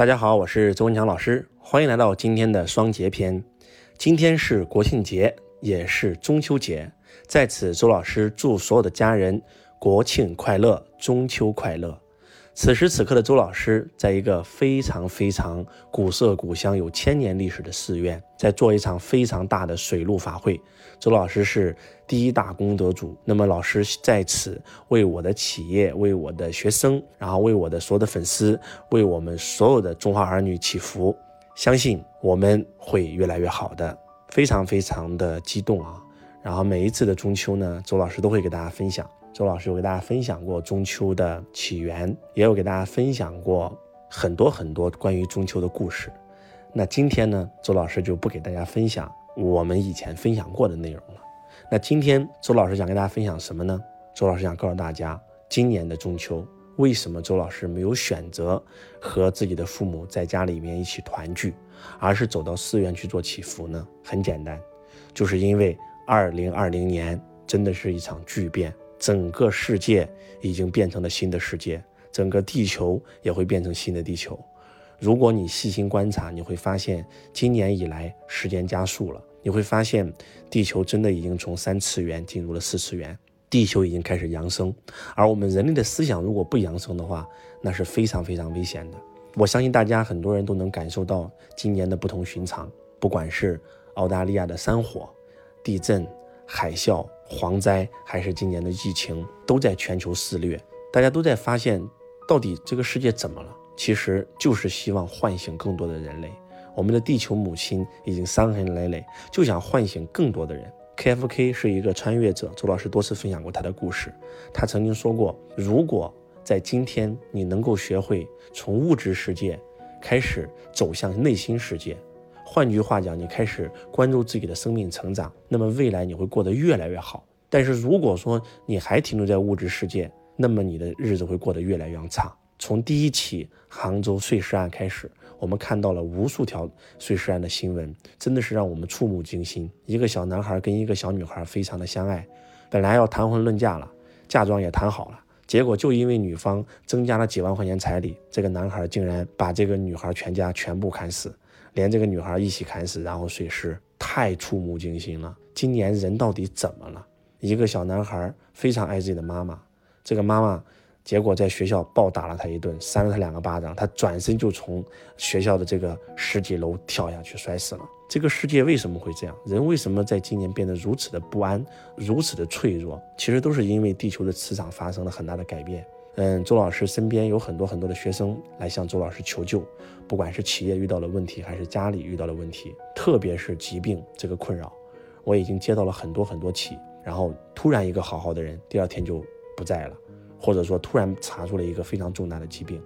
大家好，我是周文强老师，欢迎来到今天的双节篇。今天是国庆节，也是中秋节，在此周老师祝所有的家人国庆快乐，中秋快乐。此时此刻的周老师，在一个非常非常古色古香、有千年历史的寺院，在做一场非常大的水陆法会。周老师是第一大功德主，那么老师在此为我的企业、为我的学生，然后为我的所有的粉丝，为我们所有的中华儿女祈福，相信我们会越来越好的。非常非常的激动啊！然后每一次的中秋呢，周老师都会给大家分享。周老师有给大家分享过中秋的起源，也有给大家分享过很多很多关于中秋的故事。那今天呢，周老师就不给大家分享我们以前分享过的内容了。那今天周老师想跟大家分享什么呢？周老师想告诉大家，今年的中秋为什么周老师没有选择和自己的父母在家里面一起团聚，而是走到寺院去做祈福呢？很简单，就是因为二零二零年真的是一场巨变。整个世界已经变成了新的世界，整个地球也会变成新的地球。如果你细心观察，你会发现今年以来时间加速了。你会发现地球真的已经从三次元进入了四次元，地球已经开始扬升。而我们人类的思想如果不扬升的话，那是非常非常危险的。我相信大家很多人都能感受到今年的不同寻常，不管是澳大利亚的山火、地震、海啸。蝗灾还是今年的疫情，都在全球肆虐。大家都在发现，到底这个世界怎么了？其实就是希望唤醒更多的人类。我们的地球母亲已经伤痕累累，就想唤醒更多的人。KFK 是一个穿越者，周老师多次分享过他的故事。他曾经说过，如果在今天你能够学会从物质世界开始走向内心世界。换句话讲，你开始关注自己的生命成长，那么未来你会过得越来越好。但是如果说你还停留在物质世界，那么你的日子会过得越来越差。从第一起杭州碎尸案开始，我们看到了无数条碎尸案的新闻，真的是让我们触目惊心。一个小男孩跟一个小女孩非常的相爱，本来要谈婚论嫁了，嫁妆也谈好了，结果就因为女方增加了几万块钱彩礼，这个男孩竟然把这个女孩全家全部砍死。连这个女孩一起砍死，然后碎尸，太触目惊心了。今年人到底怎么了？一个小男孩非常爱自己的妈妈，这个妈妈结果在学校暴打了他一顿，扇了他两个巴掌，他转身就从学校的这个十几楼跳下去摔死了。这个世界为什么会这样？人为什么在今年变得如此的不安，如此的脆弱？其实都是因为地球的磁场发生了很大的改变。嗯，周老师身边有很多很多的学生来向周老师求救，不管是企业遇到了问题，还是家里遇到了问题，特别是疾病这个困扰，我已经接到了很多很多起。然后突然一个好好的人，第二天就不在了，或者说突然查出了一个非常重大的疾病。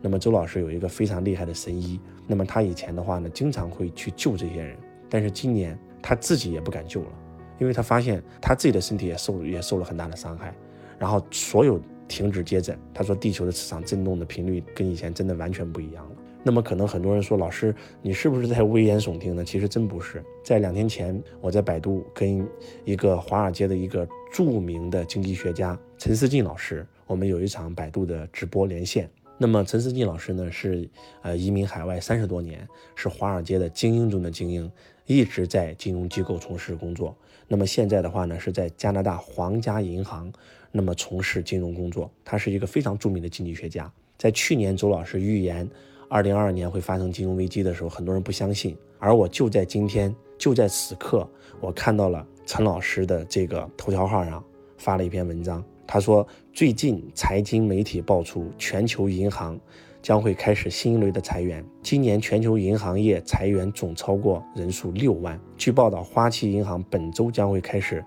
那么周老师有一个非常厉害的神医，那么他以前的话呢，经常会去救这些人，但是今年他自己也不敢救了，因为他发现他自己的身体也受也受了很大的伤害，然后所有。停止接诊。他说，地球的磁场震动的频率跟以前真的完全不一样了。那么，可能很多人说，老师，你是不是在危言耸听呢？其实真不是。在两天前，我在百度跟一个华尔街的一个著名的经济学家陈思进老师，我们有一场百度的直播连线。那么，陈思进老师呢，是呃移民海外三十多年，是华尔街的精英中的精英，一直在金融机构从事工作。那么现在的话呢，是在加拿大皇家银行。那么从事金融工作，他是一个非常著名的经济学家。在去年周老师预言二零二二年会发生金融危机的时候，很多人不相信。而我就在今天，就在此刻，我看到了陈老师的这个头条号上发了一篇文章。他说，最近财经媒体爆出，全球银行将会开始新一轮的裁员。今年全球银行业裁员总超过人数六万。据报道，花旗银行本周将会开始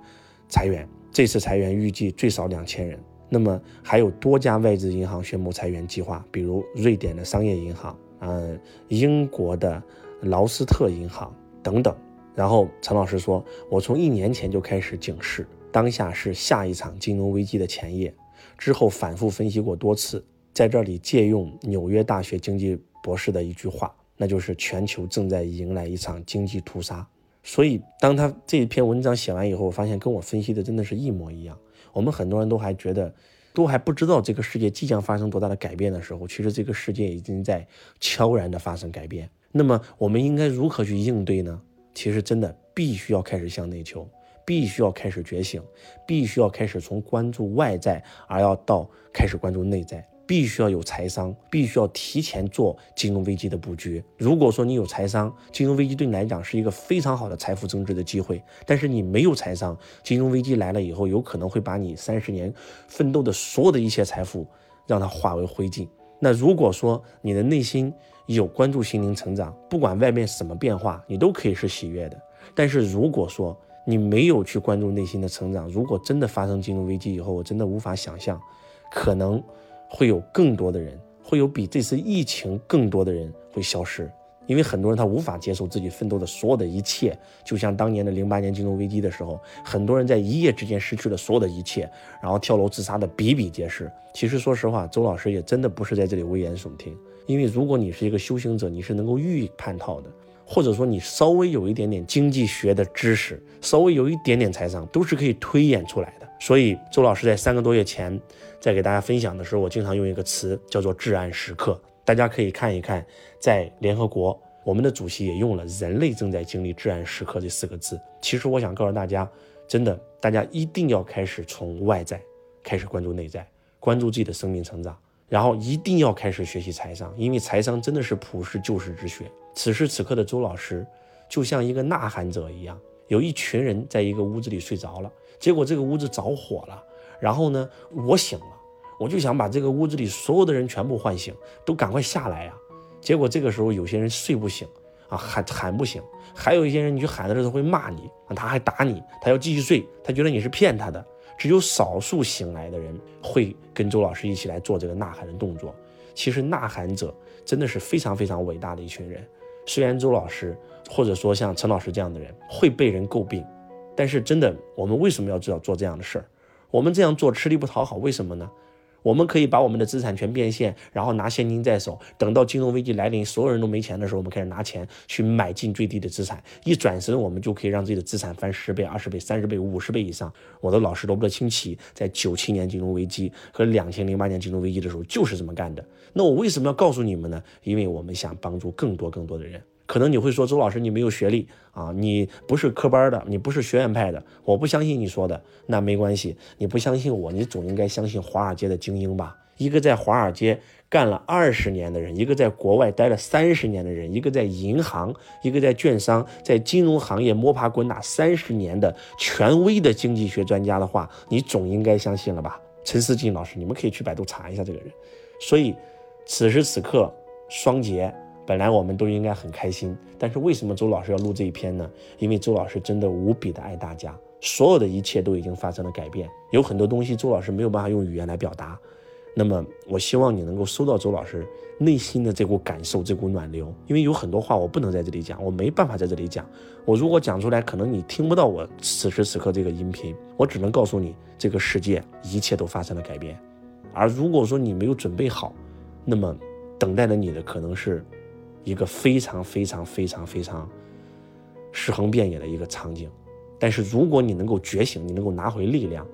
裁员。这次裁员预计最少两千人，那么还有多家外资银行宣布裁员计划，比如瑞典的商业银行，嗯，英国的劳斯特银行等等。然后陈老师说：“我从一年前就开始警示，当下是下一场金融危机的前夜。之后反复分析过多次，在这里借用纽约大学经济博士的一句话，那就是全球正在迎来一场经济屠杀。”所以，当他这篇文章写完以后，我发现跟我分析的真的是一模一样。我们很多人都还觉得都还不知道这个世界即将发生多大的改变的时候，其实这个世界已经在悄然的发生改变。那么我们应该如何去应对呢？其实真的必须要开始向内求，必须要开始觉醒，必须要开始从关注外在，而要到开始关注内在。必须要有财商，必须要提前做金融危机的布局。如果说你有财商，金融危机对你来讲是一个非常好的财富增值的机会。但是你没有财商，金融危机来了以后，有可能会把你三十年奋斗的所有的一切财富，让它化为灰烬。那如果说你的内心有关注心灵成长，不管外面什么变化，你都可以是喜悦的。但是如果说你没有去关注内心的成长，如果真的发生金融危机以后，我真的无法想象，可能。会有更多的人，会有比这次疫情更多的人会消失，因为很多人他无法接受自己奋斗的所有的一切，就像当年的零八年金融危机的时候，很多人在一夜之间失去了所有的一切，然后跳楼自杀的比比皆是。其实说实话，周老师也真的不是在这里危言耸听，因为如果你是一个修行者，你是能够预判到的，或者说你稍微有一点点经济学的知识，稍微有一点点财商，都是可以推演出来的。所以周老师在三个多月前。在给大家分享的时候，我经常用一个词叫做“至暗时刻”。大家可以看一看，在联合国，我们的主席也用了“人类正在经历至暗时刻”这四个字。其实我想告诉大家，真的，大家一定要开始从外在开始关注内在，关注自己的生命成长，然后一定要开始学习财商，因为财商真的是普世救世之学。此时此刻的周老师，就像一个呐喊者一样，有一群人在一个屋子里睡着了，结果这个屋子着火了。然后呢，我醒了，我就想把这个屋子里所有的人全部唤醒，都赶快下来呀。结果这个时候有些人睡不醒啊，喊喊不醒；还有一些人，你去喊的时候会骂你啊，他还打你，他要继续睡，他觉得你是骗他的。只有少数醒来的人会跟周老师一起来做这个呐喊的动作。其实呐喊者真的是非常非常伟大的一群人。虽然周老师或者说像陈老师这样的人会被人诟病，但是真的，我们为什么要知道做这样的事儿？我们这样做吃力不讨好，为什么呢？我们可以把我们的资产全变现，然后拿现金在手，等到金融危机来临，所有人都没钱的时候，我们开始拿钱去买进最低的资产，一转身我们就可以让自己的资产翻十倍、二十倍、三十倍、五十倍以上。我的老师罗伯特清崎在九七年金融危机和两千零八年金融危机的时候就是这么干的。那我为什么要告诉你们呢？因为我们想帮助更多更多的人。可能你会说，周老师，你没有学历啊，你不是科班的，你不是学院派的，我不相信你说的。那没关系，你不相信我，你总应该相信华尔街的精英吧？一个在华尔街干了二十年的人，一个在国外待了三十年的人，一个在银行，一个在券商，在金融行业摸爬滚打三十年的权威的经济学专家的话，你总应该相信了吧？陈思进老师，你们可以去百度查一下这个人。所以，此时此刻，双节。本来我们都应该很开心，但是为什么周老师要录这一篇呢？因为周老师真的无比的爱大家，所有的一切都已经发生了改变，有很多东西周老师没有办法用语言来表达。那么我希望你能够收到周老师内心的这股感受，这股暖流。因为有很多话我不能在这里讲，我没办法在这里讲。我如果讲出来，可能你听不到我此时此刻这个音频，我只能告诉你，这个世界一切都发生了改变。而如果说你没有准备好，那么等待着你的可能是。一个非常非常非常非常尸横遍野的一个场景，但是如果你能够觉醒，你能够拿回力量，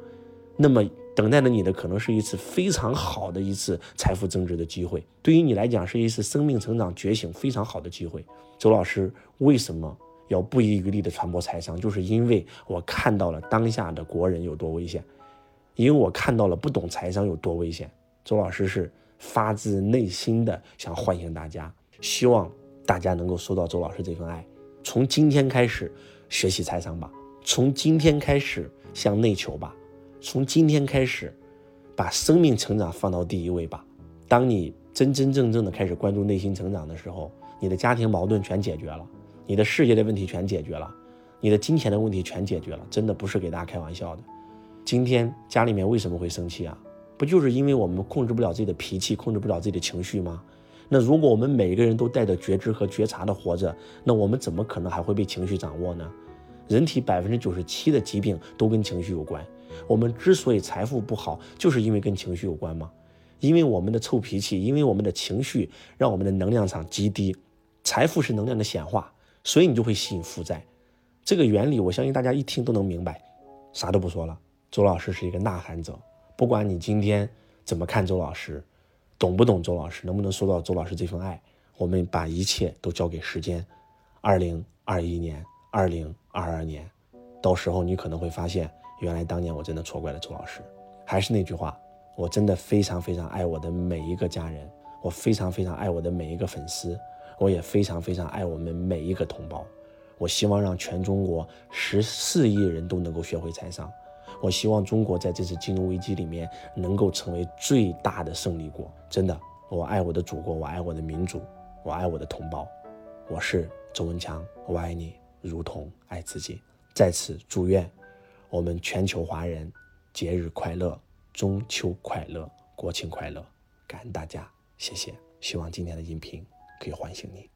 那么等待着你的可能是一次非常好的一次财富增值的机会。对于你来讲，是一次生命成长觉醒非常好的机会。周老师为什么要不遗余力的传播财商？就是因为我看到了当下的国人有多危险，因为我看到了不懂财商有多危险。周老师是发自内心的想唤醒大家。希望大家能够收到周老师这份爱，从今天开始学习财商吧，从今天开始向内求吧，从今天开始把生命成长放到第一位吧。当你真真正正的开始关注内心成长的时候，你的家庭矛盾全解决了，你的事业的问题全解决了，你的金钱的问题全解决了，真的不是给大家开玩笑的。今天家里面为什么会生气啊？不就是因为我们控制不了自己的脾气，控制不了自己的情绪吗？那如果我们每个人都带着觉知和觉察的活着，那我们怎么可能还会被情绪掌握呢？人体百分之九十七的疾病都跟情绪有关。我们之所以财富不好，就是因为跟情绪有关吗？因为我们的臭脾气，因为我们的情绪让我们的能量场极低。财富是能量的显化，所以你就会吸引负债。这个原理，我相信大家一听都能明白。啥都不说了，周老师是一个呐喊者。不管你今天怎么看周老师，懂不懂周老师，能不能收到周老师这份爱，我们把一切都交给时间。二零二一年，二零二二年，到时候你可能会发现，原来当年我真的错怪了周老师。还是那句话，我真的非常非常爱我的每一个家人，我非常非常爱我的每一个粉丝，我也非常非常爱我们每一个同胞。我希望让全中国十四亿人都能够学会财商。我希望中国在这次金融危机里面能够成为最大的胜利国。真的，我爱我的祖国，我爱我的民族，我爱我的同胞。我是周文强，我爱你如同爱自己。在此祝愿我们全球华人节日快乐，中秋快乐，国庆快乐！感恩大家，谢谢。希望今天的音频可以唤醒你。